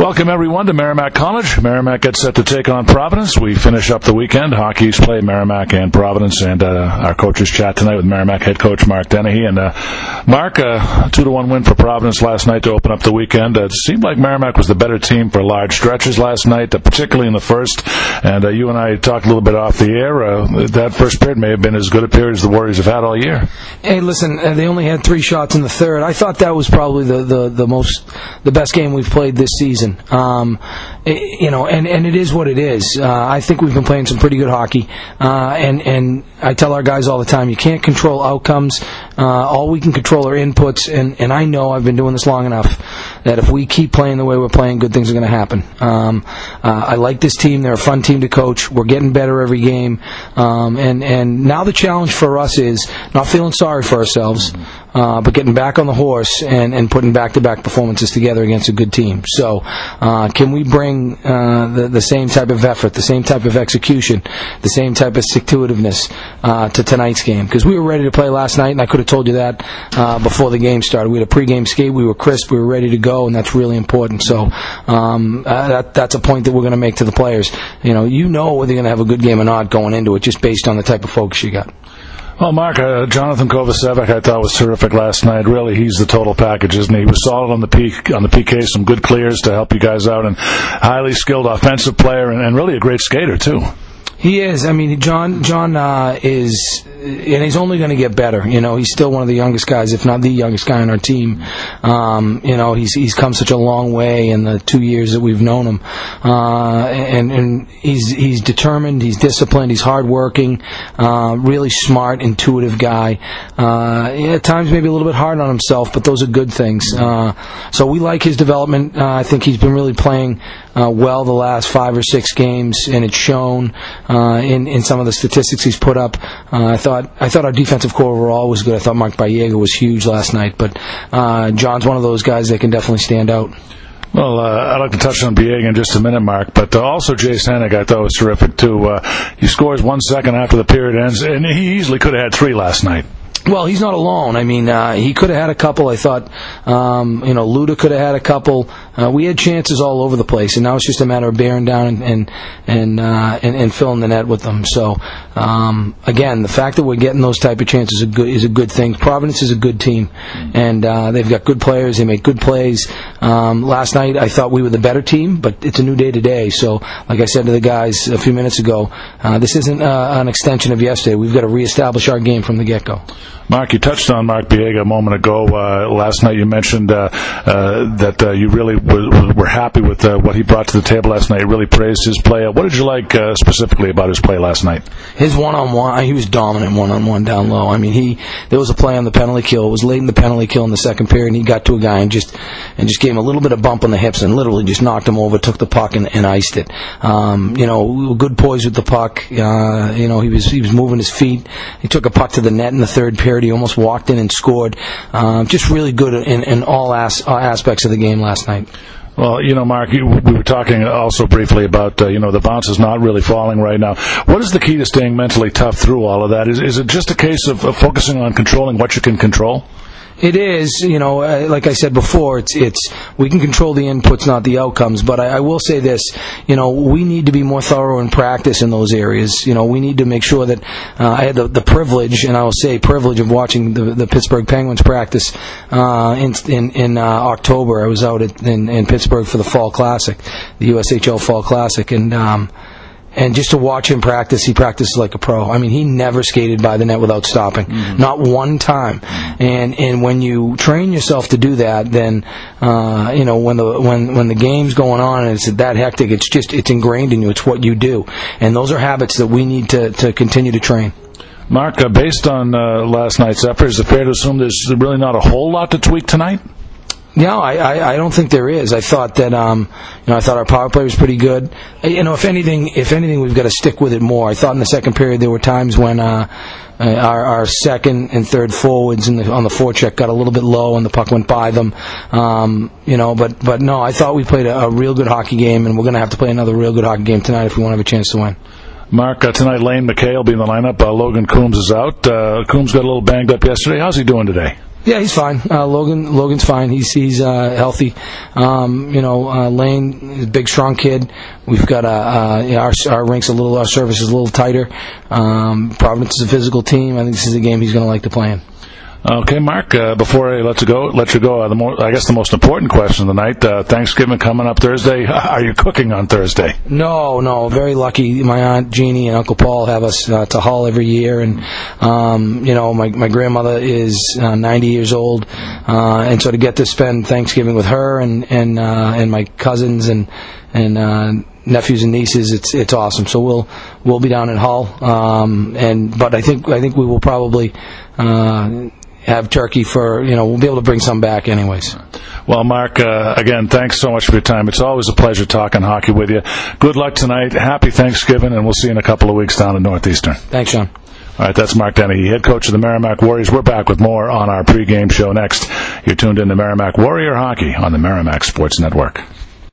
Welcome everyone to Merrimack College. Merrimack gets set to take on Providence. We finish up the weekend. Hockey's play Merrimack and Providence, and uh, our coaches chat tonight with Merrimack head coach Mark Dennehy. And uh, Mark, a uh, two to one win for Providence last night to open up the weekend. Uh, it seemed like Merrimack was the better team for large stretches last night, uh, particularly in the first. And uh, you and I talked a little bit off the air. that first period may have been as good a period as the Warriors have had all year. Hey, listen, they only had three shots in the third. I thought that was probably the the, the most the best game we've played this season. Um, you know, and, and it is what it is. Uh, I think we've been playing some pretty good hockey, uh, and and I tell our guys all the time, you can't control outcomes. Uh, all we can control are inputs, and and I know I've been doing this long enough that if we keep playing the way we're playing, good things are going to happen. Um, uh, I like this team; they're a fun team to coach. We're getting better every game, um, and and now the challenge for us is not feeling sorry for ourselves, uh, but getting back on the horse and and putting back to back performances together against a good team. So, uh, can we bring uh, the, the same type of effort, the same type of execution, the same type of stick to uh, to tonight's game? Because we were ready to play last night, and I could have told you that uh, before the game started. We had a pregame skate, we were crisp, we were ready to go, and that's really important. So um, uh, that, that's a point that we're going to make to the players. You know, you know whether you're going to have a good game or not going into it, just based on the type of focus you got. Well, Mark, uh, Jonathan Kovacevic, I thought was terrific last night. Really, he's the total package, isn't he? He was solid on the peak on the PK, some good clears to help you guys out, and highly skilled offensive player, and, and really a great skater too. He is. I mean, John John uh, is, and he's only going to get better. You know, he's still one of the youngest guys, if not the youngest guy on our team. Um, you know, he's he's come such a long way in the two years that we've known him, uh, and and he's he's determined, he's disciplined, he's hardworking, uh, really smart, intuitive guy. Uh, at times, maybe a little bit hard on himself, but those are good things. Uh, so we like his development. Uh, I think he's been really playing well the last five or six games, and it's shown uh, in in some of the statistics he's put up. Uh, I thought I thought our defensive corps overall was good. I thought Mark Biega was huge last night, but uh, John's one of those guys that can definitely stand out. Well, uh, I'd like to touch on Biega in just a minute, Mark, but uh, also Jay Sanik I thought was terrific too. Uh, he scores one second after the period ends, and he easily could have had three last night. Well, he's not alone. I mean, uh, he could have had a couple. I thought, um, you know, Luda could have had a couple. Uh, we had chances all over the place, and now it's just a matter of bearing down and and and, uh, and, and filling the net with them. So, um, again, the fact that we're getting those type of chances is a good is a good thing. Providence is a good team, and uh, they've got good players. They make good plays. Um, last night, I thought we were the better team, but it's a new day today. So, like I said to the guys a few minutes ago, uh, this isn't uh, an extension of yesterday. We've got to reestablish our game from the get go. Mark, you touched on Mark Biega a moment ago. Uh, last night you mentioned uh, uh, that uh, you really w- were happy with uh, what he brought to the table last night. You really praised his play. What did you like uh, specifically about his play last night? His one-on-one, he was dominant one-on-one down low. I mean, he there was a play on the penalty kill. It was late in the penalty kill in the second period, and he got to a guy and just and just gave him a little bit of bump on the hips and literally just knocked him over, took the puck and, and iced it. Um, you know, good poise with the puck. you know, he was he was moving his feet. He took a puck to the net in the third period. He almost walked in and scored. Um, just really good in, in all as, uh, aspects of the game last night. Well, you know, Mark, we were talking also briefly about, uh, you know, the bounce is not really falling right now. What is the key to staying mentally tough through all of that? Is, is it just a case of, of focusing on controlling what you can control? It is, you know, uh, like I said before, it's it's we can control the inputs, not the outcomes. But I, I, will say this, you know, we need to be more thorough in practice in those areas. You know, we need to make sure that uh, I had the, the, privilege, and I will say privilege of watching the, the Pittsburgh Penguins practice uh, in in, in uh, October. I was out at, in, in Pittsburgh for the Fall Classic, the USHL Fall Classic, and. Um, and just to watch him practice, he practices like a pro. I mean, he never skated by the net without stopping, mm-hmm. not one time. And and when you train yourself to do that, then uh, you know when the when when the game's going on and it's that hectic, it's just it's ingrained in you. It's what you do, and those are habits that we need to to continue to train. Mark, uh, based on uh, last night's effort, is it fair to assume there's really not a whole lot to tweak tonight? No, I, I, I don't think there is. I thought that um, you know I thought our power play was pretty good. You know, if anything, if anything, we've got to stick with it more. I thought in the second period there were times when uh, uh, our, our second and third forwards in the, on the forecheck got a little bit low and the puck went by them. Um, you know, but but no, I thought we played a, a real good hockey game, and we're going to have to play another real good hockey game tonight if we want to have a chance to win. Mark, uh, tonight Lane McKay will be in the lineup. Uh, Logan Coombs is out. Uh, Coombs got a little banged up yesterday. How's he doing today? Yeah, he's fine. Uh, Logan Logan's fine. He's he's uh, healthy. Um, you know, uh, Lane is a big, strong kid. We've got uh, know, our our rinks a little, our service is a little tighter. Um, Providence is a physical team. I think this is a game he's going to like to play in. Okay, Mark. Uh, before I let you go, let you go. Uh, the more, I guess the most important question of the night: uh, Thanksgiving coming up Thursday. Are you cooking on Thursday? No, no. Very lucky. My aunt Jeannie and Uncle Paul have us uh, to Hull every year, and um, you know, my my grandmother is uh, 90 years old, uh, and so to get to spend Thanksgiving with her and and and my cousins and and nephews and nieces, it's it's awesome. So we'll we'll be down in Hull, um, and but I think I think we will probably. Uh, have turkey for you know we'll be able to bring some back anyways. Well, Mark, uh, again, thanks so much for your time. It's always a pleasure talking hockey with you. Good luck tonight. Happy Thanksgiving, and we'll see you in a couple of weeks down in Northeastern. Thanks, Sean. All right, that's Mark Dennehy, head coach of the Merrimack Warriors. We're back with more on our pregame show next. You're tuned in to Merrimack Warrior Hockey on the Merrimack Sports Network.